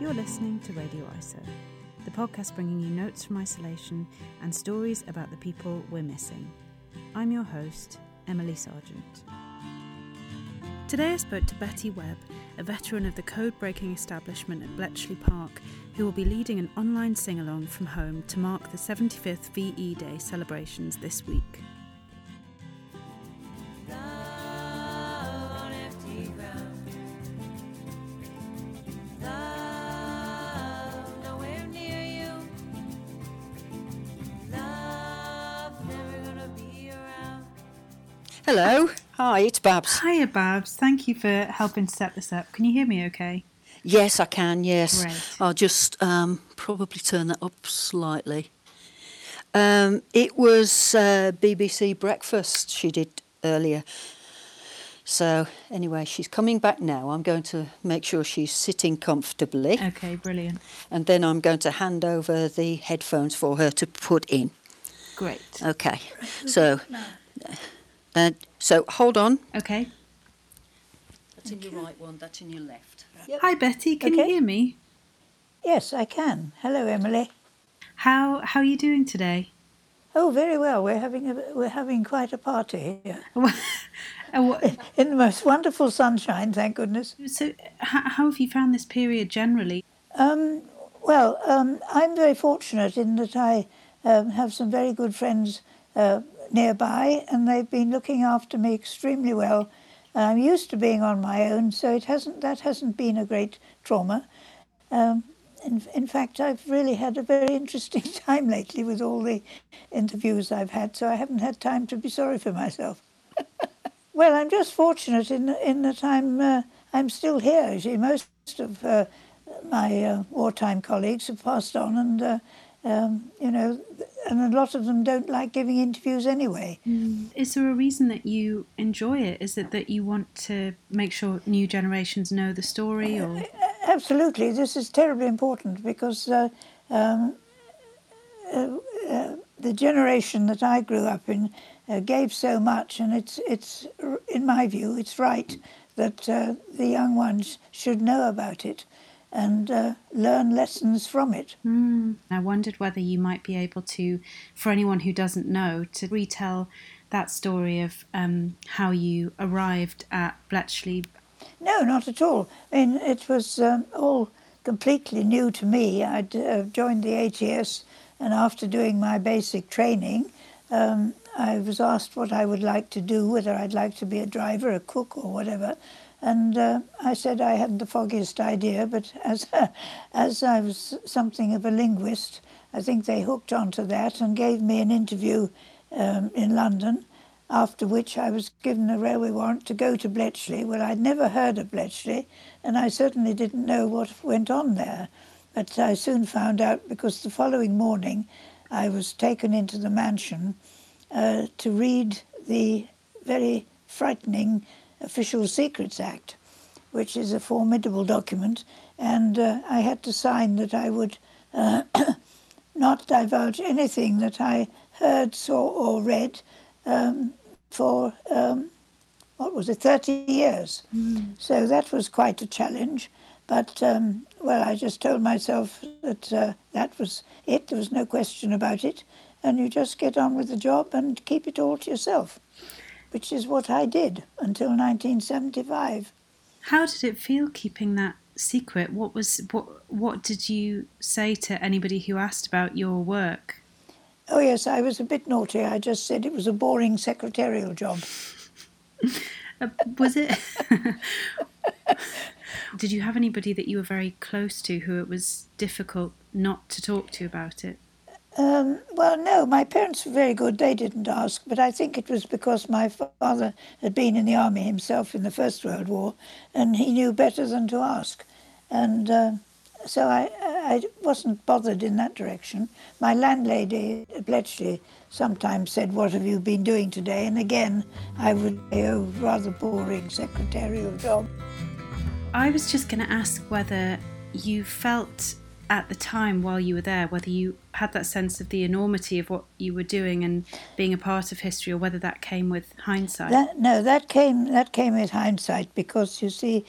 You're listening to Radio ISO, the podcast bringing you notes from isolation and stories about the people we're missing. I'm your host, Emily Sargent. Today I spoke to Betty Webb, a veteran of the code breaking establishment at Bletchley Park, who will be leading an online sing along from home to mark the 75th VE Day celebrations this week. It's Babs. Hiya, Babs. Thank you for helping set this up. Can you hear me okay? Yes, I can, yes. Great. I'll just um, probably turn that up slightly. Um, it was uh, BBC Breakfast she did earlier. So, anyway, she's coming back now. I'm going to make sure she's sitting comfortably. Okay, brilliant. And then I'm going to hand over the headphones for her to put in. Great. Okay. So, uh, so hold on. Okay. That's in your right one, that's in your left. Hi, Betty. Can you Okay. hear me? Yes, I can. Hello, Emily. How How are you doing today? Oh, very well. We're having a, we're having quite a party here Uh, what- in the most wonderful sunshine. Thank goodness. so, h- how have you found this period generally? Um, well, um, I'm very fortunate in that I um, have some very good friends uh, nearby, and they've been looking after me extremely well. I'm used to being on my own, so it hasn't that hasn't been a great trauma. Um, in, in fact, I've really had a very interesting time lately with all the interviews I've had, so I haven't had time to be sorry for myself. well, I'm just fortunate in in that I'm uh, I'm still here. Most of uh, my uh, wartime colleagues have passed on, and uh, um, you know, and a lot of them don't like giving interviews anyway. Is there a reason that you enjoy it? Is it that you want to make sure new generations know the story, or Absolutely, this is terribly important because uh, um, uh, uh, the generation that I grew up in uh, gave so much, and it's it's in my view it's right that uh, the young ones should know about it and uh, learn lessons from it. Hmm. I wondered whether you might be able to, for anyone who doesn't know, to retell that story of um, how you arrived at Bletchley. No, not at all. I mean, it was um, all completely new to me. I'd uh, joined the ATS, and after doing my basic training, um, I was asked what I would like to do, whether I'd like to be a driver, a cook, or whatever. And uh, I said I hadn't the foggiest idea, but as as I was something of a linguist, I think they hooked onto that and gave me an interview um, in London after which I was given a railway warrant to go to Bletchley. Well, I'd never heard of Bletchley, and I certainly didn't know what went on there. But I soon found out because the following morning I was taken into the mansion uh, to read the very frightening Official Secrets Act, which is a formidable document, and uh, I had to sign that I would uh, not divulge anything that I heard, saw, or read um, for um, what was it, 30 years. So that was quite a challenge. But um, well, I just told myself that uh, that was it. There was no question about it, and you just get on with the job and keep it all to yourself, which is what I did until 1975. How did it feel keeping that secret? What was what What did you say to anybody who asked about your work? Oh yes, I was a bit naughty. I just said it was a boring secretarial job. Uh, was it? did you have anybody that you were very close to who it was difficult not to talk to about it? Um, well, no, my parents were very good. They didn't ask, but I think it was because my father had been in the army himself in the First World War, and he knew better than to ask. And uh, so I, I wasn't bothered in that direction. My landlady at Bletchley sometimes said, What have you been doing today? And again, I would say, Oh, rather boring secretarial job. I was just going to ask whether you felt at the time while you were there, whether you had that sense of the enormity of what you were doing and being a part of history, or whether that came with hindsight. That, no, that came that came with hindsight because you see,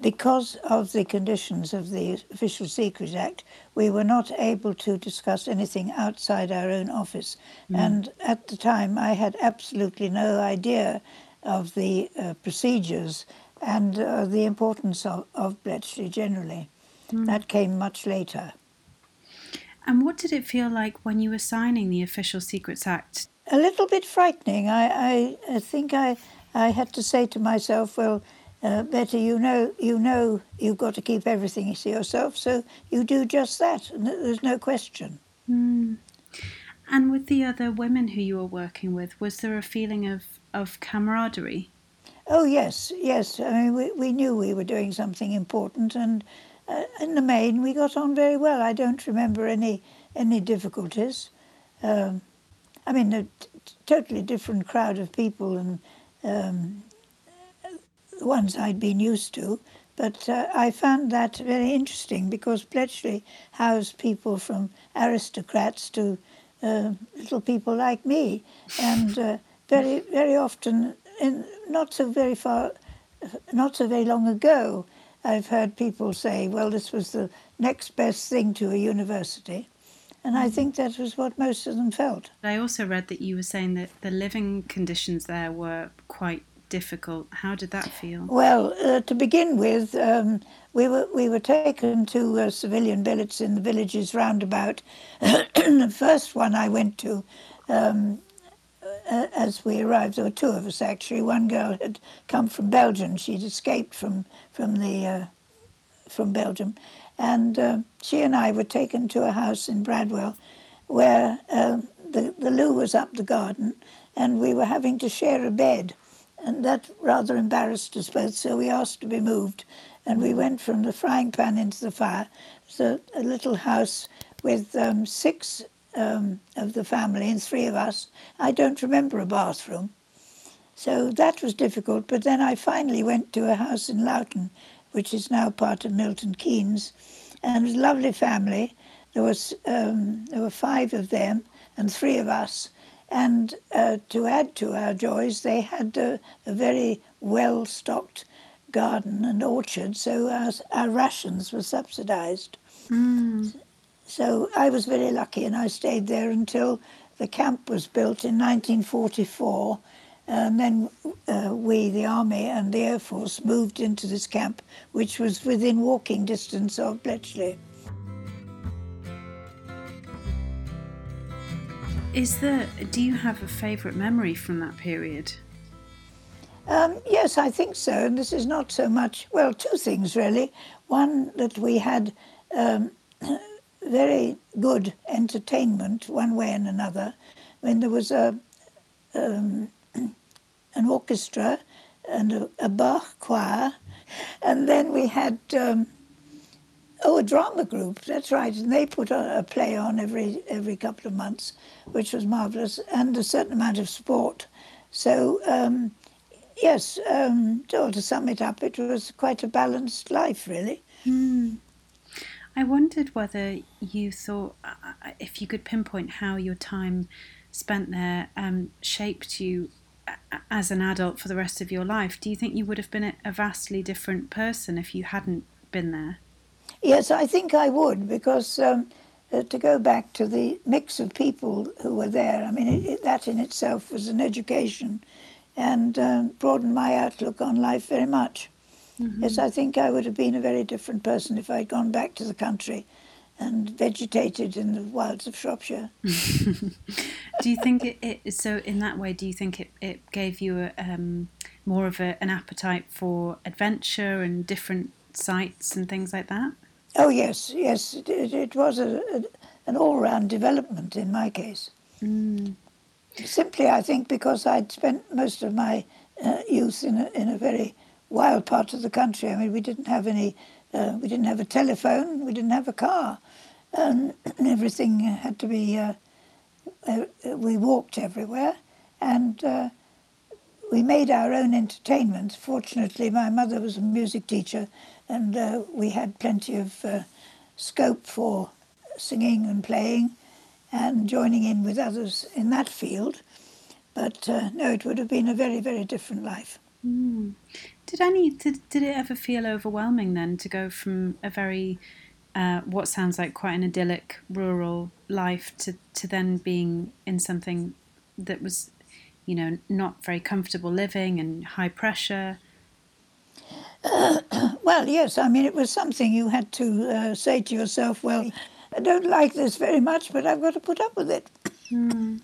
because of the conditions of the Official Secrets Act, we were not able to discuss anything outside our own office. Mm. And at the time, I had absolutely no idea of the uh, procedures and uh, the importance of, of Bletchley generally. Mm. That came much later. And what did it feel like when you were signing the Official Secrets Act? A little bit frightening. I, I, I think I, I had to say to myself, well, uh, Betty, you know, you know, you've got to keep everything to yourself, so you do just that, and there's no question. Mm. And with the other women who you were working with, was there a feeling of, of camaraderie? Oh yes, yes. I mean, we, we knew we were doing something important, and uh, in the main, we got on very well. I don't remember any any difficulties. Um, I mean, a t- totally different crowd of people, and um, the ones I'd been used to. But uh, I found that very interesting because Bletchley housed people from aristocrats to uh, little people like me, and uh, very very often, in not so very far, not so very long ago, I've heard people say, "Well, this was the next best thing to a university." And I mm. think that was what most of them felt. I also read that you were saying that the living conditions there were quite difficult. How did that feel? Well, uh, to begin with, um, we were we were taken to uh, civilian billets in the villages roundabout. the first one I went to, um, uh, as we arrived, there were two of us actually. One girl had come from Belgium; she'd escaped from from the uh, from Belgium, and uh, she and I were taken to a house in Bradwell, where uh, the the loo was up the garden, and we were having to share a bed and that rather embarrassed us both, so we asked to be moved. And we went from the frying pan into the fire. So a little house with um, six um, of the family and three of us. I don't remember a bathroom. So that was difficult. But then I finally went to a house in Loughton, which is now part of Milton Keynes, and it was a lovely family. There was um, there were five of them and three of us, and uh, to add to our joys, they had a, a very well stocked garden and orchard, so our, our rations were subsidized. Mm. So I was very lucky, and I stayed there until the camp was built in 1944. And then uh, we, the Army and the Air Force, moved into this camp, which was within walking distance of Bletchley. Is there? Do you have a favourite memory from that period? Um, yes, I think so. And this is not so much. Well, two things really. One that we had um, very good entertainment, one way and another. Mean, there was a um, an orchestra and a, a, Bach choir, and then we had um, Oh, a drama group. That's right. And they put a, a play on every every couple of months, which was marvelous, and a certain amount of sport. So um, yes, um, to sum it up, it was quite a balanced life, really. Mm. I wondered whether you thought, uh, if you could pinpoint how your time spent there um, shaped you as an adult for the rest of your life. Do you think you would have been a vastly different person if you hadn't been there? Yes, I think I would because um, uh, to go back to the mix of people who were there, I mean, it, it, that in itself was an education and um, broadened my outlook on life very much. Mm-hmm. Yes, I think I would have been a very different person if I'd gone back to the country and vegetated in the wilds of Shropshire. do you think it, it, so? In that way, do you think it, it gave you a, um, more of a, an appetite for adventure and different sights and things like that? Oh yes, yes. It, it was a, a, an all-round development in my case. Mm. Simply, I think, because I'd spent most of my uh, youth in a, in a very wild part of the country. I mean, we didn't have any, uh, we didn't have a telephone, we didn't have a car, everything had to be. Uh, uh we walked everywhere, and uh, we made our own entertainment. Fortunately, my mother was a music teacher, and uh, we had plenty of uh, scope for singing and playing and joining in with others in that field. But no, it would have been a very, very different life. Mm. Did any did, did it ever feel overwhelming then to go from a very uh, what sounds like quite an idyllic rural life to, to then being in something that was, you know, not very comfortable living and high pressure? Uh, well, yes. I mean, it was something you had to uh, say to yourself, well, I don't like this very much, but I've got to put up with it. Mm.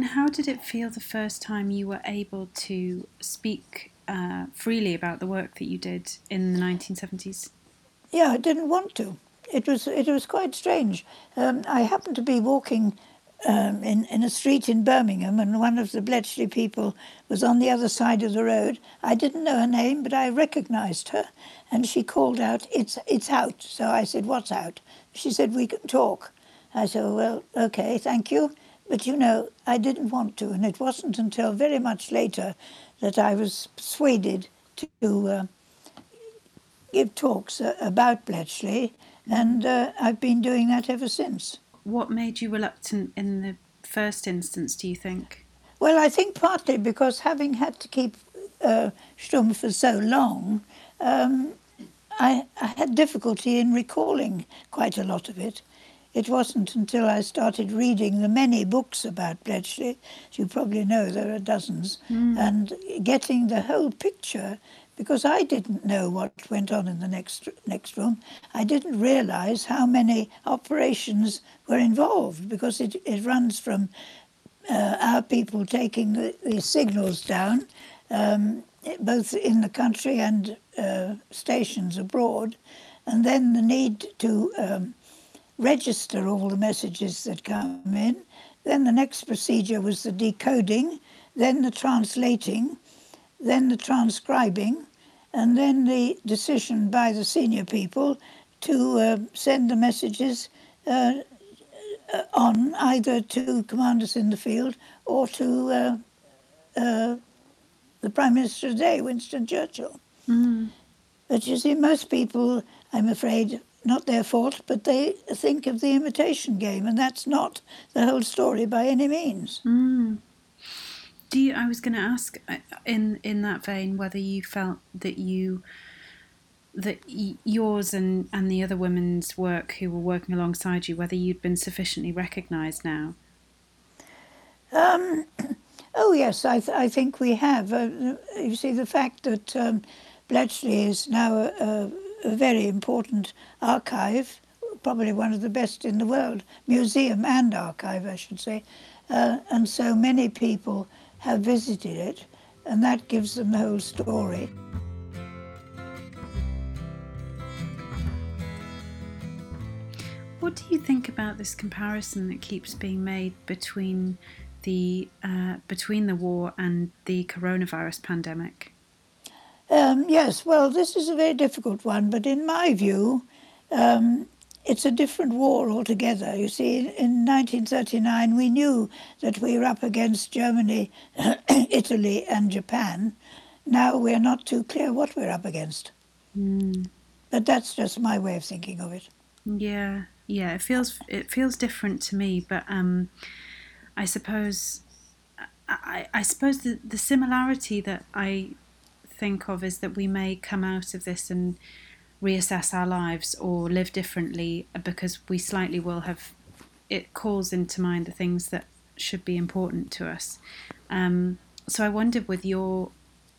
And how did it feel the first time you were able to speak uh, freely about the work that you did in the 1970s? Yeah, I didn't want to. It was it was quite strange. Um, I happened to be walking um, in in a street in Birmingham, and one of the Bletchley people was on the other side of the road. I didn't know her name, but I recognised her, and she called out, "It's it's out." So I said, "What's out?" She said, "We can talk." I said, "Well, okay, thank you." But you know, I didn't want to, and it wasn't until very much later that I was persuaded to uh, give talks uh, about Bletchley, and uh, I've been doing that ever since. What made you reluctant in the first instance, do you think? Well, I think partly because having had to keep uh, Stumm for so long, um, I, I, had difficulty in recalling quite a lot of it. It wasn't until I started reading the many books about Bletchley, as you probably know there are dozens, mm. and getting the whole picture, because I didn't know what went on in the next next room. I didn't realise how many operations were involved, because it, it runs from uh, our people taking the, the signals down, um, both in the country and uh, stations abroad, and then the need to um, register all the messages that come in. Then the next procedure was the decoding, then the translating, then the transcribing, and then the decision by the senior people to uh, send the messages uh, uh on either to commanders in the field or to uh, uh the Prime Minister today, Winston Churchill. Mm. But you see, most people, I'm afraid, not their fault, but they think of the imitation game, and that's not the whole story by any means. Mm. Do you, I was going to ask uh, in in that vein whether you felt that you that yours and and the other women's work who were working alongside you whether you'd been sufficiently recognised now. Um, oh yes, I th- I think we have. Uh, you see, the fact that um, Bletchley is now a, a a very important archive, probably one of the best in the world, museum and archive, I should say. Uh, and so many people have visited it, and that gives them the whole story. What do you think about this comparison that keeps being made between the uh, between the war and the coronavirus pandemic? Um, yes, well, this is a very difficult one, but in my view, um, it's a different war altogether. You see, in 1939, we knew that we were up against Germany, Italy, and Japan. Now we're not too clear what we're up against. Mm. But that's just my way of thinking of it. Yeah, yeah, it feels it feels different to me, but um, I suppose I, I suppose the, the similarity that I think of is that we may come out of this and reassess our lives or live differently because we slightly will have it calls into mind the things that should be important to us. Um, so I wondered with your,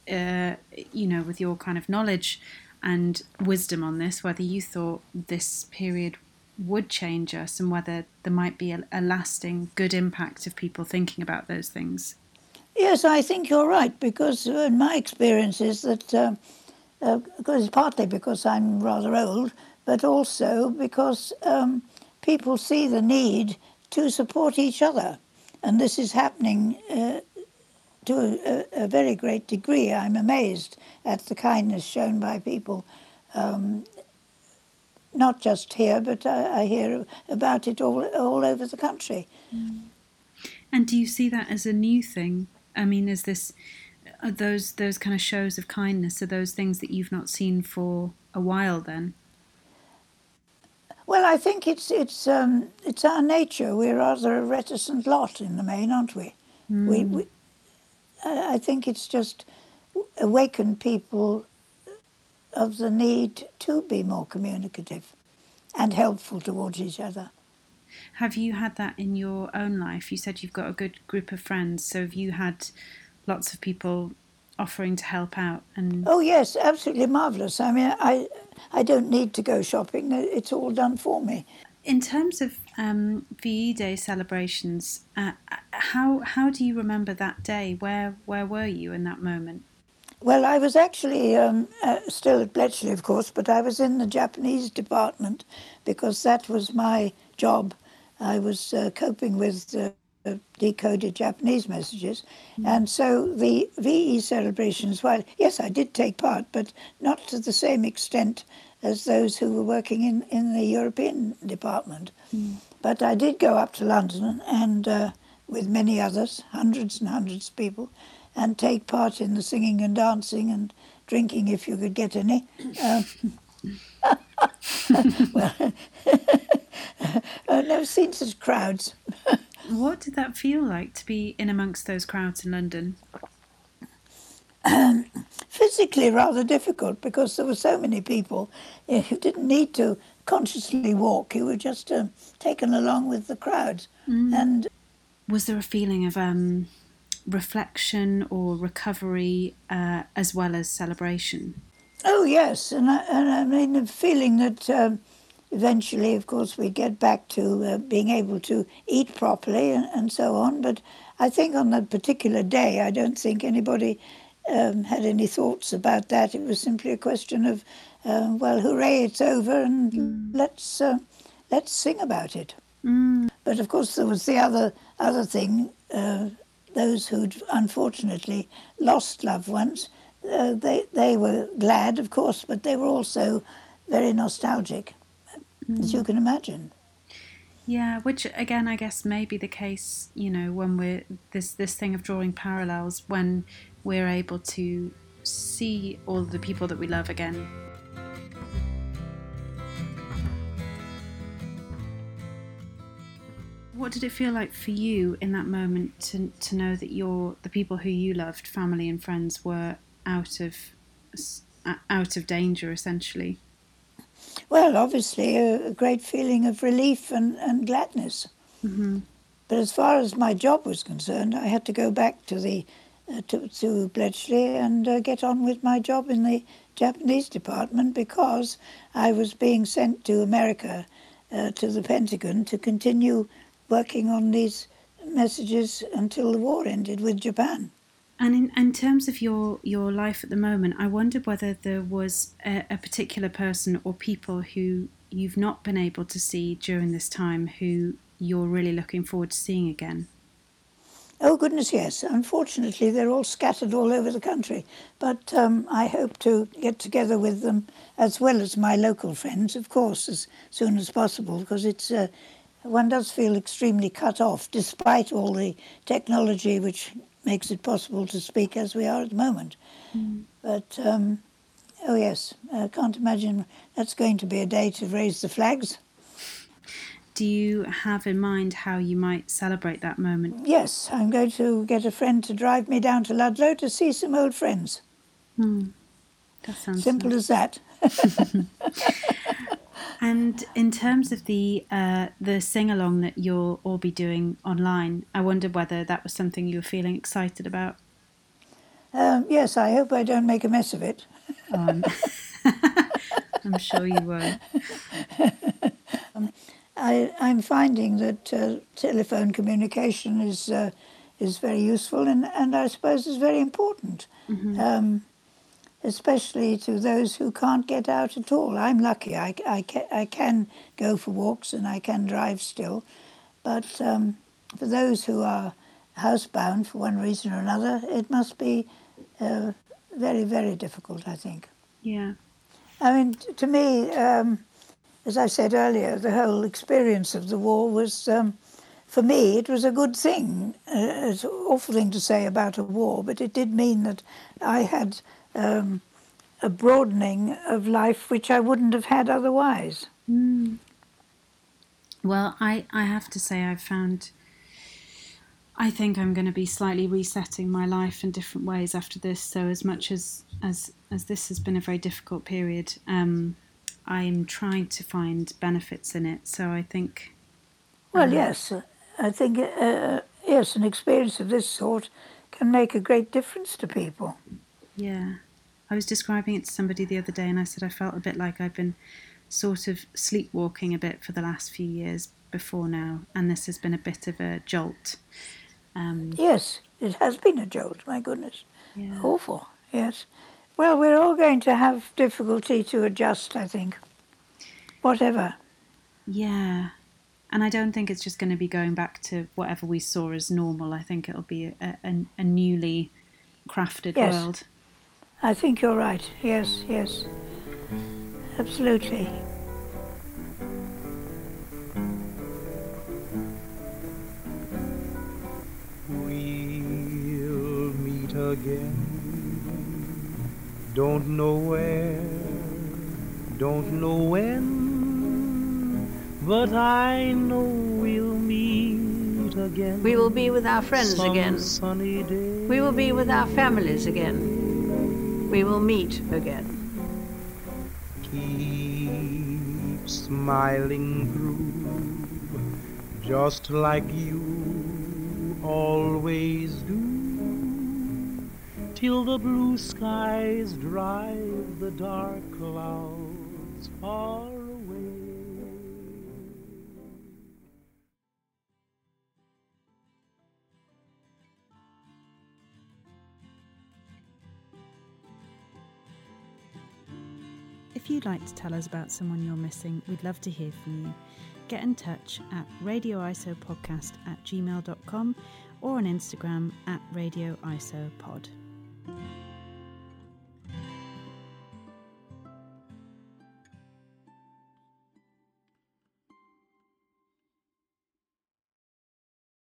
uh, you know, with your kind of knowledge and wisdom on this, whether you thought this period would change us and whether there might be a, a lasting good impact of people thinking about those things. Yes, I think you're right because uh, my experience is that, uh, uh, partly because I'm rather old, but also because um, people see the need to support each other. And this is happening uh, to a, a, very great degree. I'm amazed at the kindness shown by people, um, not just here, but I, I, hear about it all, all over the country. Mm. And do you see that as a new thing? I mean, is this are those those kind of shows of kindness? Are those things that you've not seen for a while? Then. Well, I think it's it's um, it's our nature. We're rather a reticent lot in the main, aren't we? Mm. We, we I think it's just awakened people of the need to be more communicative and helpful towards each other. Have you had that in your own life? You said you've got a good group of friends, so have you had lots of people offering to help out and Oh yes, absolutely marvelous. I mean, I I don't need to go shopping. It's all done for me. in terms of um, VE Day celebrations, uh, how how do you remember that day? Where where were you in that moment? Well, I was actually um, uh, still at Bletchley, of course, but I was in the Japanese department because that was my job. I was uh, coping with uh, decoded Japanese messages. And so the VE celebrations, well, yes, I did take part, but not to the same extent as those who were working in, in the European department. But I did go up to London and uh, with many others, hundreds and hundreds of people, and take part in the singing and dancing and drinking if you could get any. Um, well, I've never seen such crowds. What did that feel like to be in amongst those crowds in London? physically rather difficult because there were so many people. You didn't need to consciously walk; you were just um, taken along with the crowds. And Was there a feeling of um, reflection or recovery uh, as well as celebration? oh yes, and I, and I mean the feeling that um, eventually, of course, we get back to uh, being able to eat properly and, and so on. But I think on that particular day, I don't think anybody um, had any thoughts about that. It was simply a question of, uh, well, hooray, it's over, and let's uh, let's sing about it. But of course, there was the other other thing. Uh, those who'd unfortunately lost loved ones, uh, they they were glad, of course, but they were also very nostalgic, as you mm. can imagine. Yeah, which again, I guess may be the case. You know, when we're this this thing of drawing parallels when we're able to see all the people that we love again. What did it feel like for you in that moment to to know that your the people who you loved, family and friends, were out of out of danger essentially? Well, obviously, a, a great feeling of relief and, and gladness. But as far as my job was concerned, I had to go back to the uh, to, to Bletchley and uh, get on with my job in the Japanese department because I was being sent to America, uh, to the Pentagon, to continue working on these messages until the war ended with Japan. And in, in terms of your, your life at the moment, I wondered whether there was a, a particular person or people who you've not been able to see during this time who you're really looking forward to seeing again. Oh, goodness, yes. Unfortunately, they're all scattered all over the country. But um, I hope to get together with them as well as my local friends, of course, as soon as possible, because it's uh, one does feel extremely cut off, despite all the technology which makes it possible to speak as we are at the moment. But um, oh yes, I can't imagine that's going to be a day to raise the flags. Do you have in mind how you might celebrate that moment? Yes, I'm going to get a friend to drive me down to Ludlow to see some old friends. That sounds Simple as that. And in terms of the uh, the sing along that you'll all be doing online, I wondered whether that was something you were feeling excited about. Um, yes, I hope I don't make a mess of it. Um, I'm sure you won't. I, I'm finding that uh, telephone communication is uh, is very useful and, and I suppose is very important, um, especially to those who can't get out at all. I'm lucky. I, I, ca- I can go for walks and I can drive still, but um, for those who are housebound for one reason or another, it must be uh, very, very difficult, I think. Yeah. I mean, t- to me, um, as I said earlier, the whole experience of the war was, um, for me, it was a good thing. Uh, it's an awful thing to say about a war, but it did mean that I had um, a broadening of life which I wouldn't have had otherwise. Well, I, I have to say I've found I think I'm going to be slightly resetting my life in different ways after this. So as much as as as this has been a very difficult period, um, I'm trying to find benefits in it. So I think. Well, um, yes, I think uh, yes, an experience of this sort can make a great difference to people. Yeah, I was describing it to somebody the other day, and I said I felt a bit like I've been sort of sleepwalking a bit for the last few years before now, and this has been a bit of a jolt. Um, yes, it has been a jolt, my goodness. Yeah. Awful, yes. Well, we're all going to have difficulty to adjust, I think. Whatever. Yeah. And I don't think it's just going to be going back to whatever we saw as normal. I think it'll be a, a, a newly crafted yes. world. I think you're right. Yes, yes. Absolutely. We'll meet again. Don't know where, don't know when, but I know we'll meet again. We will be with our friends Some again. Sunny day. We will be with our families again. We will meet again. Keep smiling through, just like you always do till the blue skies drive the dark clouds far you'd like to tell us about someone you're missing, we'd love to hear from you. Get in touch at radioisopodcast at gmail.com or on Instagram at radioisopod.